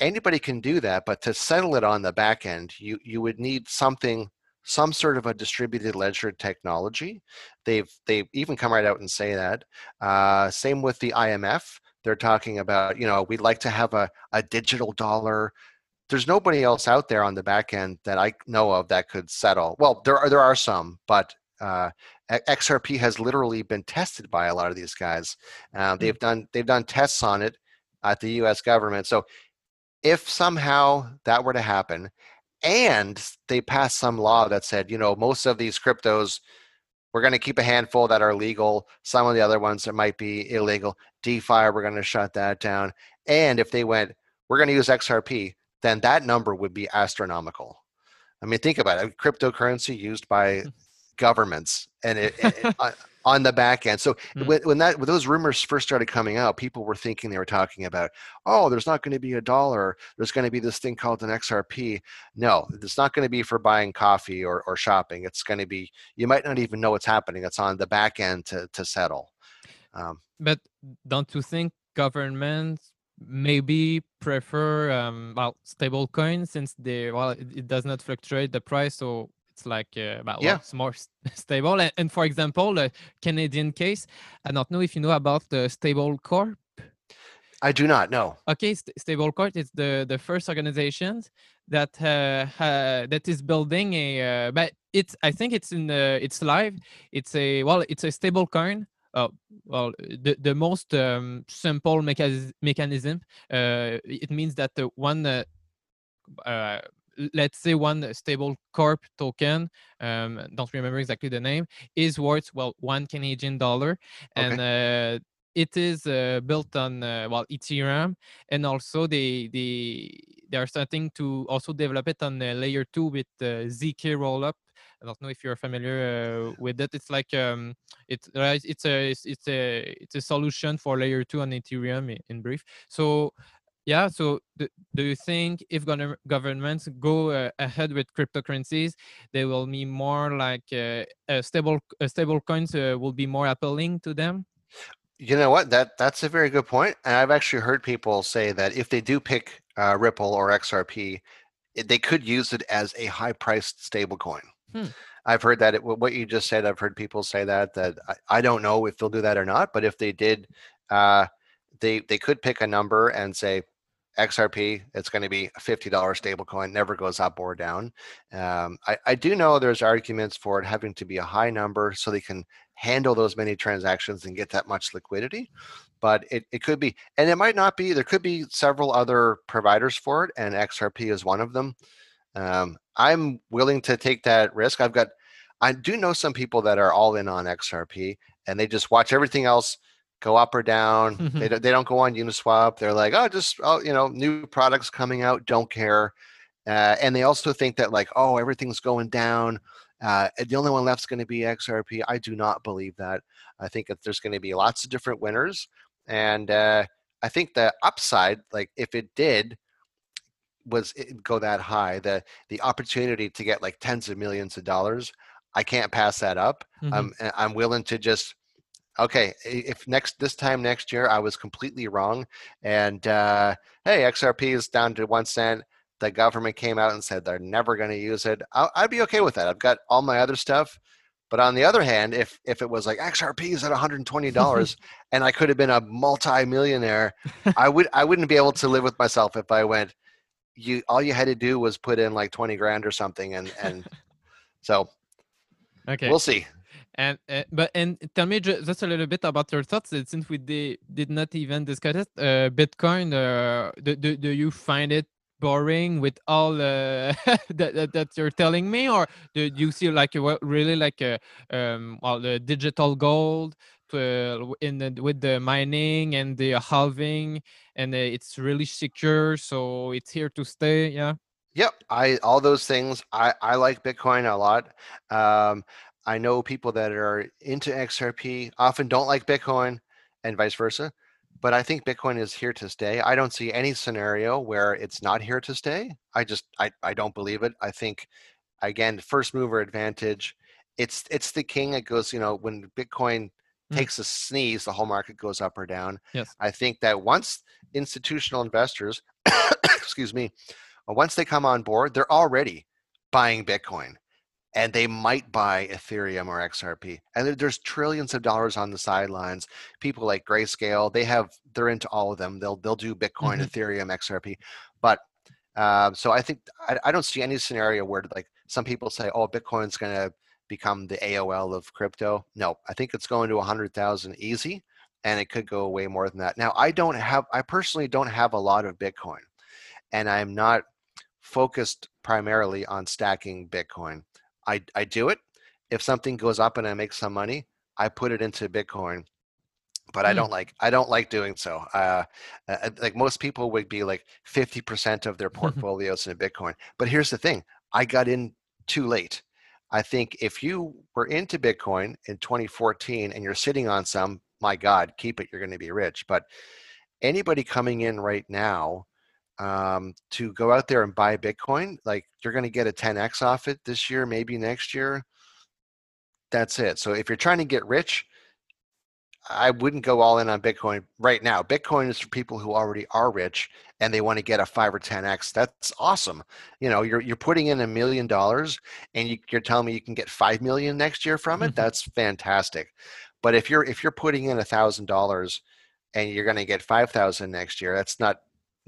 anybody can do that, but to settle it on the back end, you you would need something, some sort of a distributed ledger technology. They've they've even come right out and say that. Uh, same with the IMF. They're talking about, you know, we'd like to have a, a digital dollar. There's nobody else out there on the back end that I know of that could settle. Well, there are there are some, but uh, XRP has literally been tested by a lot of these guys. Uh, they've done they've done tests on it at the U.S. government. So if somehow that were to happen and they passed some law that said, you know, most of these cryptos, we're going to keep a handful that are legal. Some of the other ones that might be illegal. DeFi, we're going to shut that down. And if they went, we're going to use XRP, then that number would be astronomical. I mean, think about it. Cryptocurrency used by governments, and it, it, uh, on the back end. So mm-hmm. when, when that when those rumors first started coming out, people were thinking they were talking about, oh, there's not going to be a dollar. There's going to be this thing called an XRP. No, it's not going to be for buying coffee or, or shopping. It's going to be you might not even know what's happening. It's on the back end to to settle. Um, but don't you think governments maybe prefer um, well stable coins since they well it, it does not fluctuate the price so it's like uh, about yeah. it's more stable. And, and, for example, the Canadian case, I don't know if you know about the Stablecorp. I do not know. Okay, St- Stablecorp is the the first organization that uh, uh, that is building a. Uh, but it's I think it's in the it's live. It's a well, it's a stable coin. oh, well, the, the most um, simple mechanism, mechanism uh, it means that the one uh, uh, let's say one stable corp token um, don't remember exactly the name is worth well one canadian dollar and okay. uh, it is uh, built on uh, well ethereum and also they they they are starting to also develop it on layer two with zk rollup I don't know if you're familiar uh, with it. It's like um, it's it's a it's a it's a solution for layer two on Ethereum in brief. So yeah so do, do you think if governments go uh, ahead with cryptocurrencies they will be more like uh, stable stable coins uh, will be more appealing to them? You know what? That that's a very good point and i've actually heard people say that if they do pick uh, ripple or xrp it, they could use it as a high priced stable coin. Hmm. i've heard that it, what you just said i've heard people say that that I, I, don't know if they'll do that or not but if they did uh, they they could pick a number and say XRP, it's going to be a $50 stablecoin, never goes up or down. Um, I, I, do know there's arguments for it having to be a high number so they can handle those many transactions and get that much liquidity. But it, it could be, and it might not be, there could be several other providers for it, and XRP is one of them. Um, I'm willing to take that risk. I've got, I do know some people that are all in on XRP and they just watch everything else go up or down. Mm-hmm. They, don't, they don't go on Uniswap. They're like, oh, just, oh, you know, new products coming out, don't care. Uh, and they also think that, like, oh, everything's going down. Uh, the only one left is going to be XRP. I do not believe that. I think that there's going to be lots of different winners. And uh, I think the upside, like, if it did, was it go that high, the the opportunity to get like tens of millions of dollars, I can't pass that up. Mm-hmm. I'm I'm willing to just okay, if next this time next year I was completely wrong, and uh, hey, XRP is down to one cent. The government came out and said they're never going to use it. i I'd be okay with that. I've got all my other stuff. But on the other hand, if if it was like XRP is at $120 and I could have been a multi-millionaire, I would I wouldn't be able to live with myself if I went. You all you had to do was put in like 20 grand or something, and and so okay, we'll see. And uh, but and tell me just a little bit about your thoughts. Since we did, did not even discuss it, uh, Bitcoin. Uh, do, do do you find it boring with all uh, that, that, that you're telling me, or do you see like really like a um, well the digital gold to, in the, with the mining and the halving, and uh, it's really secure, so it's here to stay. Yeah. Yep, I all those things. I I like Bitcoin a lot. Um, I know people that are into XRP often don't like Bitcoin, and vice versa but I think Bitcoin is here to stay. I don't see any scenario where it's not here to stay. I just I, I don't believe it. I think again, first mover advantage. It's it's the king. It goes, you know, when Bitcoin mm. takes a sneeze, the whole market goes up or down. Yes. I think that once institutional investors, excuse me, once they come on board, they're already buying Bitcoin and they might buy Ethereum or XRP. And there's trillions of dollars on the sidelines. People like Grayscale, they have they're into all of them. They'll they'll do Bitcoin, mm-hmm. Ethereum, XRP. But uh, so I think I, I don't see any scenario where like some people say, oh, Bitcoin's going to become the AOL of crypto. No, I think it's going to 100,000 easy, and it could go way more than that. Now, I don't have, I personally don't have a lot of Bitcoin, and I'm not focused primarily on stacking Bitcoin. I, I do it. If something goes up and I make some money, I put it into Bitcoin. But I hmm. don't like I don't like doing so. Uh, uh, like most people would be like fifty percent of their portfolios in Bitcoin. But here's the thing: I got in too late. I think if you were into Bitcoin in 2014 and you're sitting on some, my God, keep it. You're going to be rich. But anybody coming in right now um, to go out there and buy Bitcoin, like you're going to get a 10x off it this year, maybe next year. That's it. So if you're trying to get rich, I wouldn't go all in on Bitcoin right now. Bitcoin is for people who already are rich and they want to get a five or 10x. That's awesome. You know, you're you're putting in a million dollars and you, are telling me you can get five million next year from it. Mm-hmm. That's fantastic. But if you're if you're putting in a thousand dollars and you're going to get five thousand next year, that's not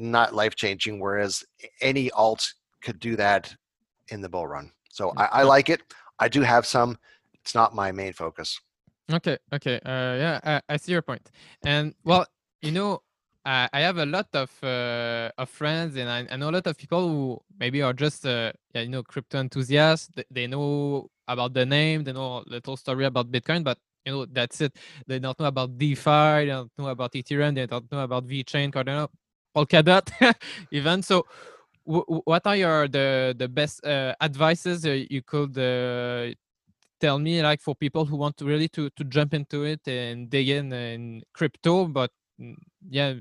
not life changing. Whereas any alt could do that in the bull run. So mm, I, I like it. I do have some. It's not my main focus. Okay. Okay. Uh, yeah, I, I see your point. And well, you know, I, I have a lot of uh, of friends, and I, I, know a lot of people who maybe are just uh, yeah, you know, crypto enthusiasts. They, they know about the name, they know a little story about Bitcoin, but you know that's it. They don't know about DeFi, they don't know about Ethereum, they don't know about VeChain, Cardano. Polkadot even. So, what are your the the best uh, advices you could uh, tell me, like for people who want to really to to jump into it and dig in in crypto, but mm, yeah.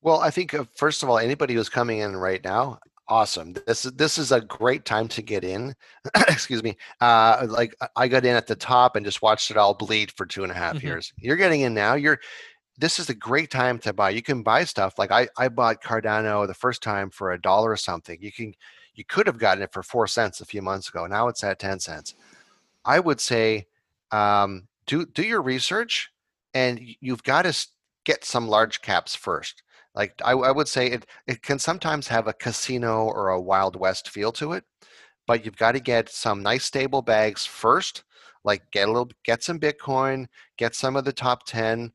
Well, I think uh, first of all, anybody who's coming in right now, awesome. This is this is a great time to get in. Excuse me. Uh, like I got in at the top and just watched it all bleed for two and a half mm-hmm. years. You're getting in now. You're this is a great time to buy. You can buy stuff like I, I bought Cardano the first time for a dollar or something. You can you could have gotten it for four cents a few months ago. Now it's at ten cents. I would say um, do do your research, and you've got to get some large caps first. Like I, I would say it it can sometimes have a casino or a wild west feel to it, but you've got to get some nice stable bags first. Like get a little get some Bitcoin, get some of the top ten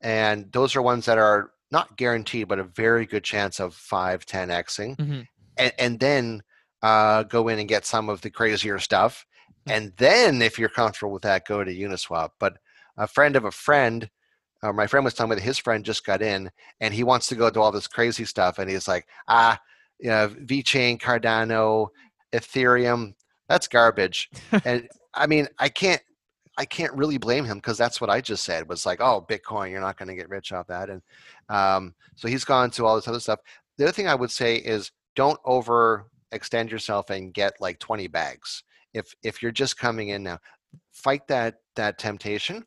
and those are ones that are not guaranteed, but a very good chance of 5, 10 Xing. Mm-hmm. And, and, then uh, go in and get some of the crazier stuff. Mm-hmm. And then, if you're comfortable with that, go to Uniswap. But a friend of a friend, uh, my friend was telling me that his friend just got in and he wants to go do all this crazy stuff. And he's like, ah, you know, VeChain, Cardano, Ethereum, that's garbage. and I mean, I can't I can't really blame him because that's what I just said was like, oh, Bitcoin, you're not going to get rich off that. And um, so he's gone to all this other stuff. The other thing I would say is don't over extend yourself and get like 20 bags. If if you're just coming in now, fight that that temptation.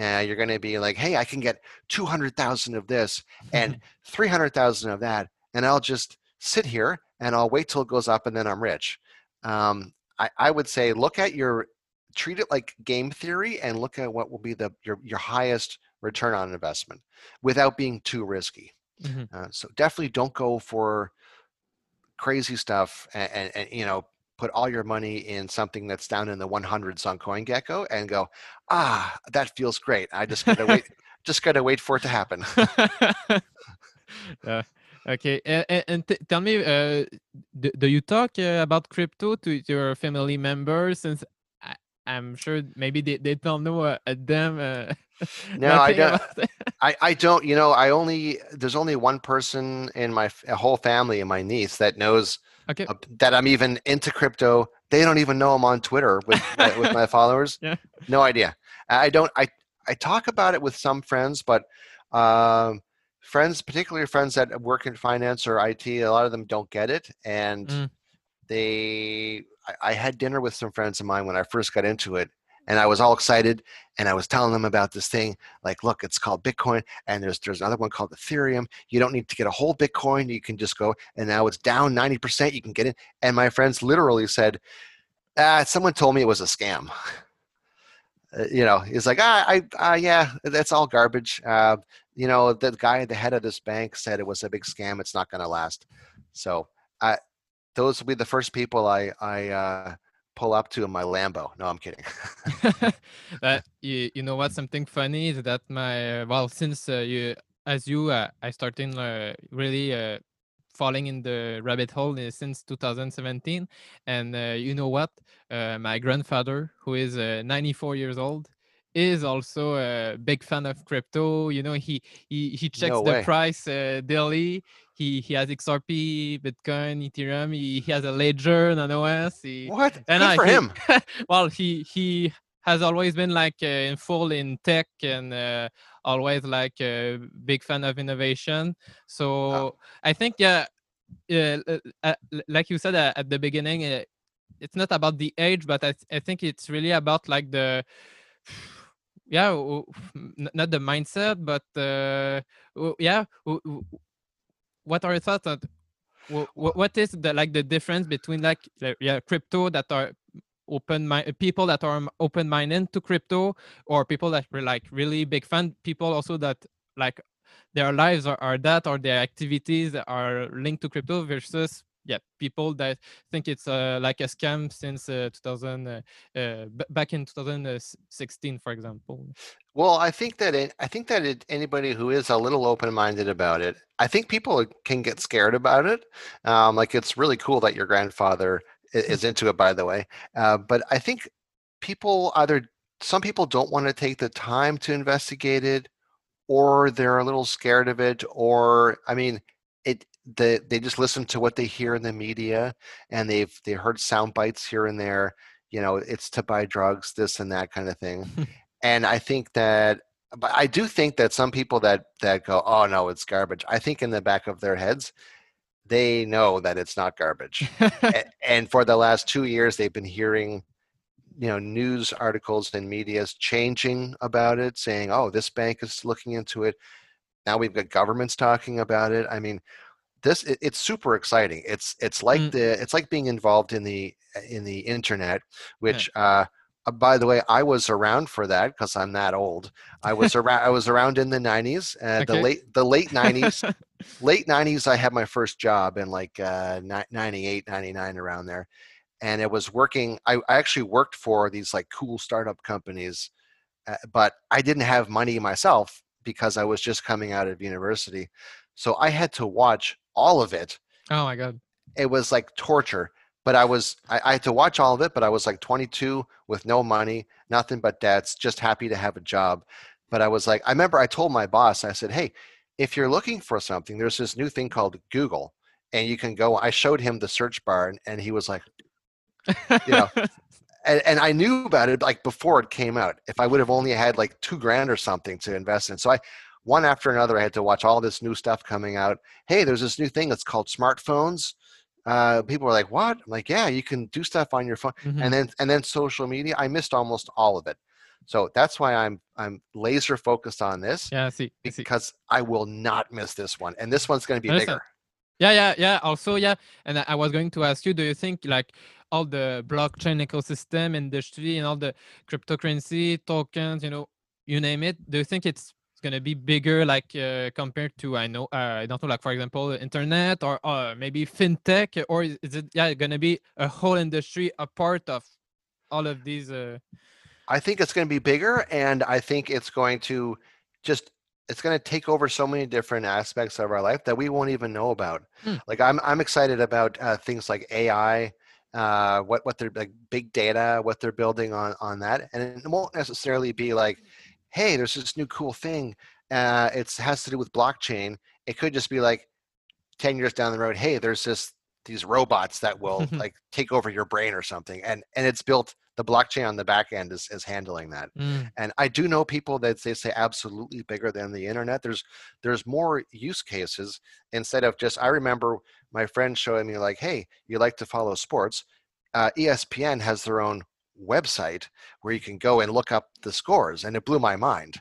Uh, you're going to be like, hey, I can get 200,000 of this and 300,000 of that, and I'll just sit here and I'll wait till it goes up and then I'm rich. Um, I, I would say look at your treat it like game theory and look at what will be the your, your highest return on investment without being too risky. Mm-hmm. Uh, so definitely don't go for crazy stuff and, and, and, you know put all your money in something that's down in the 100s on CoinGecko and go, ah, that feels great. I just gotta wait, just gotta wait for it to happen. okay, and, and t- tell me, uh, do, do, you talk uh, about crypto to your family members? Since I, am sure maybe they, they don't know uh, them. Uh, no, I don't. I, I don't. You know, I only there's only one person in my whole family and my niece that knows okay. uh, that I'm even into crypto. They don't even know I'm on Twitter with my, with my followers. Yeah. No idea. I don't. I I talk about it with some friends, but um, friends, particularly friends that work in finance or IT, a lot of them don't get it, and mm. they. I, I had dinner with some friends of mine when I first got into it, and I was all excited and I was telling them about this thing like look it's called Bitcoin and there's there's another one called Ethereum. You don't need to get a whole Bitcoin. You can just go and now it's down 90% you can get it. And my friends literally said ah, someone told me it was a scam. Uh, you know he's like ah, I uh, yeah that's all garbage. Uh, you know the guy the head of this bank said it was a big scam. It's not going to last. So I those will be the first people I I uh, pull up to in my Lambo. No, I'm kidding. that you, you know what? Something funny is that my well, since uh, you as you, uh, I started uh, really uh, falling in the rabbit hole uh, since 2017, and uh, you know what? my grandfather, who is 94 years old, is also a big fan of crypto. You know, he he he checks no the price daily he he has XRP, Bitcoin, Ethereum. He, he has a ledger, Nano OS. He, what? And Good I, for he, him. well, he he has always been like uh, in full in tech and uh, always like a big fan of innovation. So oh. I think yeah, uh, uh like you said uh, at the beginning, uh, it's not about the age, but I I think it's really about like the yeah not the mindset but uh yeah what are your thoughts on what, is the like the difference between like yeah crypto that are open mind people that are open minded to crypto or people that were like really big fan people also that like their lives are, are that or their activities are linked to crypto versus yeah people that think it's uh, like a scam since uh, 2000 uh, uh back in 2016 for example. Well i think that it, i think that it, anybody who is a little open-minded about it i think people can get scared about it. Um, like it's really cool that your grandfather is into it by the way. Uh, but i think people either some people don't want to take the time to investigate it or they're a little scared of it or i mean it they they just listen to what they hear in the media and they've they heard sound bites here and there you know it's to buy drugs this and that kind of thing. And i think that but i do think that some people that that go oh no it's garbage i think in the back of their heads they know that it's not garbage. And, and for the last two years they've been hearing you know news articles and media's changing about it saying oh this bank is looking into it. Now we've got governments talking about it. I mean this it, it's super exciting. It's it's like mm. the it's like being involved in the in the internet, which yeah. uh, uh, by the way, I was around for that because I'm that old. I was around. I was around in the '90s, uh, okay. the late the late '90s. late '90s, I had my first job in like uh, '98, '99, around there, and it was working. I, I actually worked for these like cool startup companies, uh, but I didn't have money myself because I was just coming out of university. So I had to watch all of it. Oh my god. It was like torture. But I was I, I, had to watch all of it, but I was like 22 with no money, nothing but debts, just happy to have a job. But I was like, I remember I told my boss, I said, Hey, if you're looking for something, there's this new thing called Google. And you can go, I showed him the search bar and, and he was like, you know, and, and I knew about it like before it came out. If I would have only had like two grand or something to invest in. So I, one after another, I had to watch all this new stuff coming out. Hey, there's this new thing that's called smartphones. Uh, people were like, "What?" I'm like, "Yeah, you can do stuff on your phone." Mm-hmm. And then and then social media. I missed almost all of it. So that's why I'm I'm laser focused on this. Yeah, I see. I see. because I will not miss this one, and this one's going to be bigger. Yeah, yeah, yeah. Also, yeah, and I I was going to ask you, do you think like all the blockchain ecosystem industry and all the cryptocurrency tokens, you know, you name it, do you think it's going to be bigger, like uh, compared to I know, uh, I don't know, like for example, internet or uh, maybe fintech, or is is it yeah going to be a whole industry a part of all of these? Uh, I think it's going to be bigger, and I think it's going to just it's going to take over so many different aspects of our life that we won't even know about. Hmm. Like I'm I'm excited about uh, things like AI, uh, what what they're like big data, what they're building on on that, and it won't necessarily be like, hey, there's this new cool thing. Uh, it has to do with blockchain. It could just be like, ten years down the road, hey, there's this these robots that will like take over your brain or something, and and it's built the blockchain on the back end is, is handling that mm, and i do know people that they say absolutely bigger than the internet there's there's more use cases instead of just i remember my friend showing me like hey you like to follow sports uh, espn has their own website where you can go and look up the scores and it blew my mind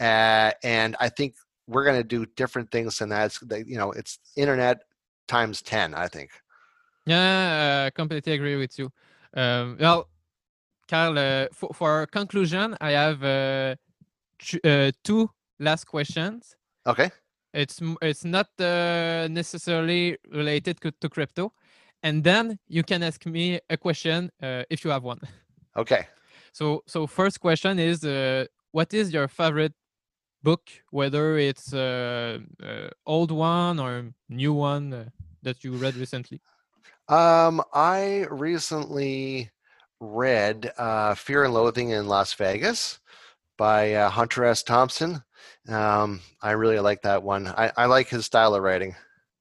uh, and i think we're going to do different things than that it's, you know it's internet times 10 i think Yeah, I completely agree with you. Um, well, Carl, uh, for, for conclusion, I have uh, uh, two last questions. okay It's it's not uh, necessarily related to crypto, and then you can ask me a question uh, if you have one. okay So so first question is, uh, what is your favorite book, whether it's uh, uh, old one or new one uh, that you read recently? Um, I recently read uh, Fear and Loathing in Las Vegas by uh, Hunter S. Thompson. Um, I really like that one. I, I like his style of writing.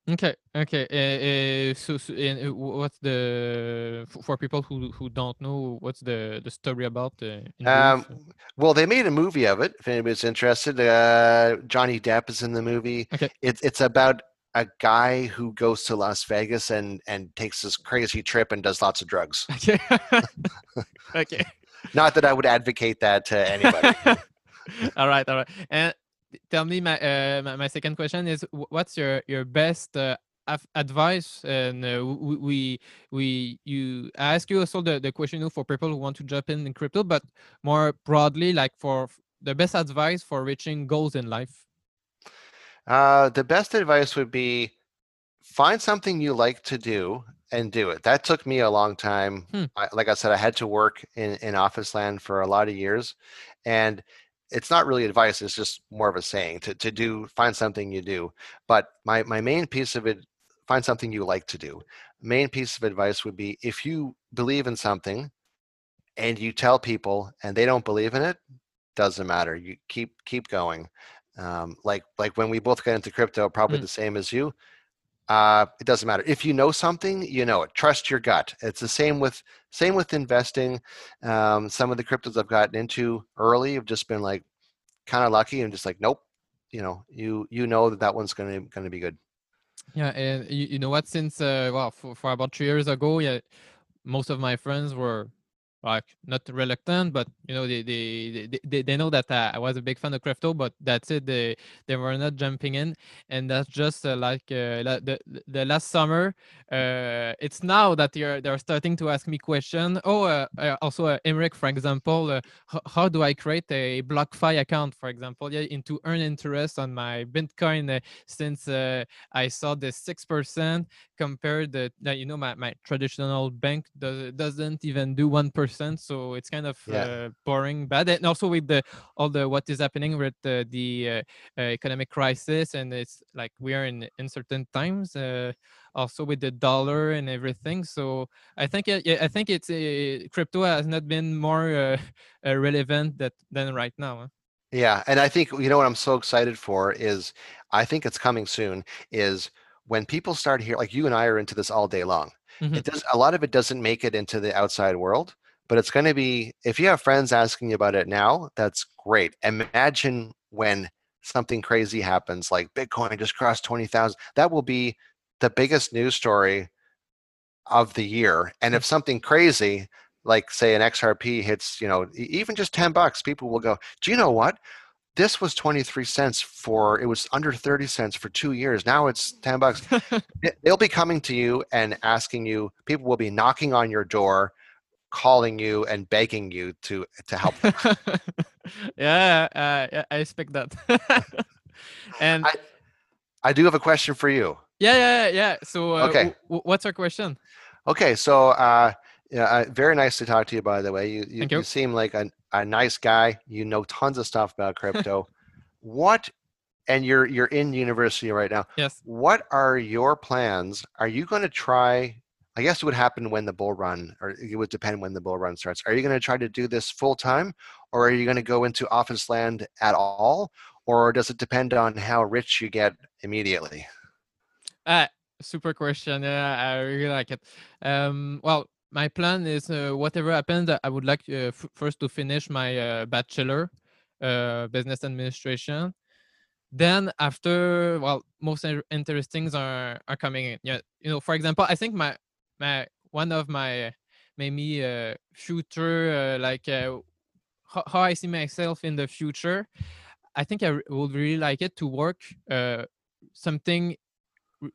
Okay, okay. Uh, uh, so, so and, uh, what's the for people who who don't know what's the the story about? Uh, in Um, brief? well, they made a movie of it. If anybody's interested, uh, Johnny Depp is in the movie. Okay. It's it's about a guy who goes to Las Vegas and and takes this crazy trip and does lots of drugs. Okay. okay. Not that I would advocate that to anybody. all right, all right. And tell me, my uh, my, second question is, what's your your best uh, advice? And uh, we we you I ask you also the the question for people who want to jump in in crypto, but more broadly, like for the best advice for reaching goals in life. Uh, the best advice would be find something you like to do and do it. That took me a long time. Hmm. I, like I said, I had to work in, in office land for a lot of years. And it's not really advice, it's just more of a saying to, to do, find something you do. But my, my main piece of it, find something you like to do. Main piece of advice would be if you believe in something and you tell people and they don't believe in it, doesn't matter. You keep keep going um, like like when we both got into crypto probably Mm. the same as you uh, it doesn't matter. If you know something you know it. Trust your gut. It's the same with same with investing. Um, some of the cryptos i've gotten into early have just been like kind of lucky and just like nope you know you you know that that one's gonna gonna be good. Yeah, and you, you know what? Since uh, well, for, for about three years ago, yeah, most of my friends were like not reluctant, but you know they they they, they, know that uh, I was a big fan of crypto, but that's it. They they were not jumping in, and that's just uh, like uh, the the- last summer. Uh, it's now that they're they're starting to ask me question. Oh, uh, uh, also uh, for example, how do I create a BlockFi account, for example, yeah, and to earn interest on my Bitcoin since. I saw the six percent compared that, you know my, my traditional bank does, doesn't even do one percent, so it's kind of Yeah. uh, boring, bad, and also with the all the what is happening with the, the uh, uh, economic crisis, and it's like we are in uncertain times. Uh, also with the dollar and everything, so I think yeah, I think it's uh, crypto has not been more relevant that than right now. huh? Yeah, and I think you know what I'm so excited for is I think it's coming soon is when people start here like you and I are into this all day long. Mhm. It does a lot of it doesn't make it into the outside world, but it's going to be if you have friends asking you about it now, that's great. Imagine when something crazy happens like Bitcoin just crossed 20,000. That will be the biggest news story of the year. And if something crazy like say an XRP hits, you know, even just 10 bucks, people will go, do you know what? This was 23 cents for, it was under 30 cents for two years. Now it's 10 bucks. They'll be coming to you and asking you, people will be knocking on your door, calling you and begging you to, to help them. yeah, uh, yeah, I expect that. and I- I do have a question for you. yeah, yeah, yeah. So, uh, Okay. what's our question? Okay, so uh, yeah, uh, very nice to talk to you. By the way, you you, you. you. seem like a, a nice guy. You know tons of stuff about crypto. what? And you're you're in university right now. Yes. What are your plans? Are you going to try? I guess it would happen when the bull run, or it would depend when the bull run starts. Are you going to try to do this full time, or are you going to go into office land at all, or does it depend on how rich you get immediately? Ah, super question. Yeah, I really like it. Um, well, my plan is uh, whatever happens, I would like uh, f- first to finish my uh, bachelor, uh, business administration. Then after, well, most interesting things are are coming in. Yeah, you know, for example, I think my my one of my maybe uh, future uh, like uh, how, how I see myself in the future. I think I would really like it to work uh, something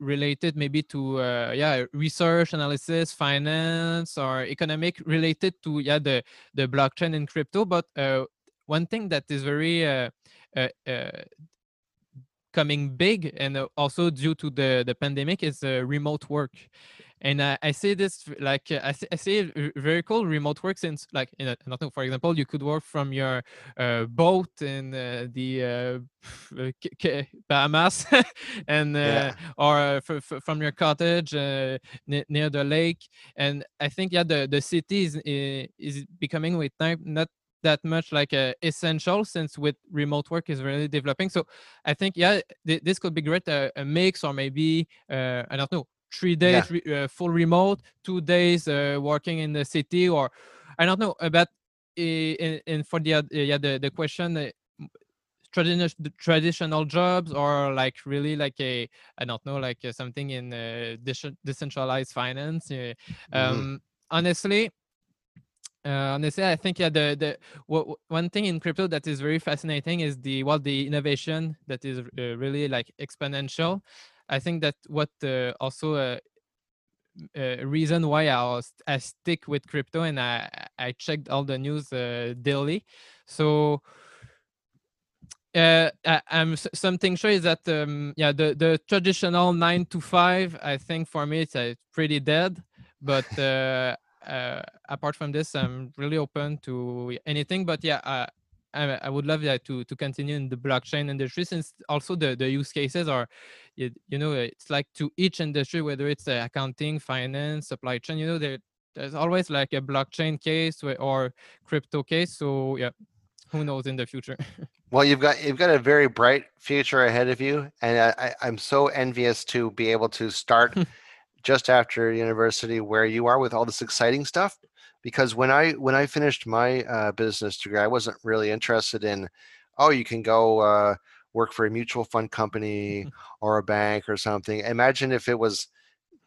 related maybe to uh, yeah research analysis finance or economic related to yeah the the blockchain and crypto but uh, one thing that is very coming big and also due to the the pandemic is remote work and uh, I see this like uh, I, say, I v- very cool remote work since like in a, I don't know for example you could work from your uh, boat in uh, the uh, uh, K- K- Bahamas and uh, Yeah. or uh, f- f- from your cottage uh, ne- near the lake and I think yeah the the city is uh, is becoming with time not that much like uh, essential since with remote work is really developing so I think yeah th- this could be great uh, a mix or maybe uh, I don't know three Yeah. days re- uh, full remote two days uh, working in the city or I don't know about and, and for the uh, yeah the, the question uh, traditional traditional jobs or like really like a I don't know like uh, something in uh, decentralized finance uh, Mhm. um honestly uh, honestly i think yeah the the w- one thing in crypto that is very fascinating is the what the innovation that is uh, really like exponential i think that what uh, also uh, uh, reason why I, I stick with crypto and I, I checked all the news uh, daily. So uh, I, I'm something sure is that um, yeah the, the traditional nine to five I think for me it's uh, pretty dead. But uh, apart from this, I'm really open to anything. But yeah, I, I would love yeah, to to continue in the blockchain industry since also the the use cases are you, you know it's like to each industry whether it's uh, accounting finance supply chain you know there there's always like a blockchain case or crypto case so yeah who knows in the future Well, you've got you've got a very bright future ahead of you, and I, I, I'm so envious to be able to start just after university where you are with all this exciting stuff. Because when I when I finished my uh, business degree, I wasn't really interested in, oh, you can go uh, work for a mutual fund company or a bank or something. Imagine if it was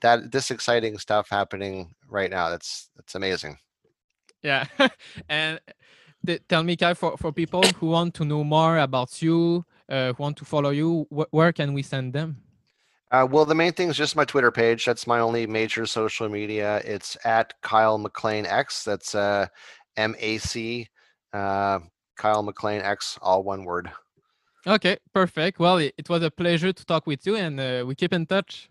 that this exciting stuff happening right now. That's that's amazing. yeah and th- tell me kai for, for people who want to know more about you uh, who want to follow you wh- where can we send them Uh, well, the main thing is just my Twitter page. That's my only major social media. It's at Kyle McLean X. That's uh, M A C, uh, Kyle McLean X, all one word. okay perfect well it, it was a pleasure to talk with you and uh, we keep in touch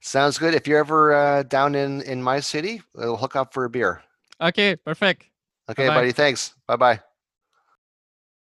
Sounds good. If you're ever uh, down in in my city, we'll hook up for a beer. okay perfect Okay, Bye-bye. buddy. Thanks. Bye bye.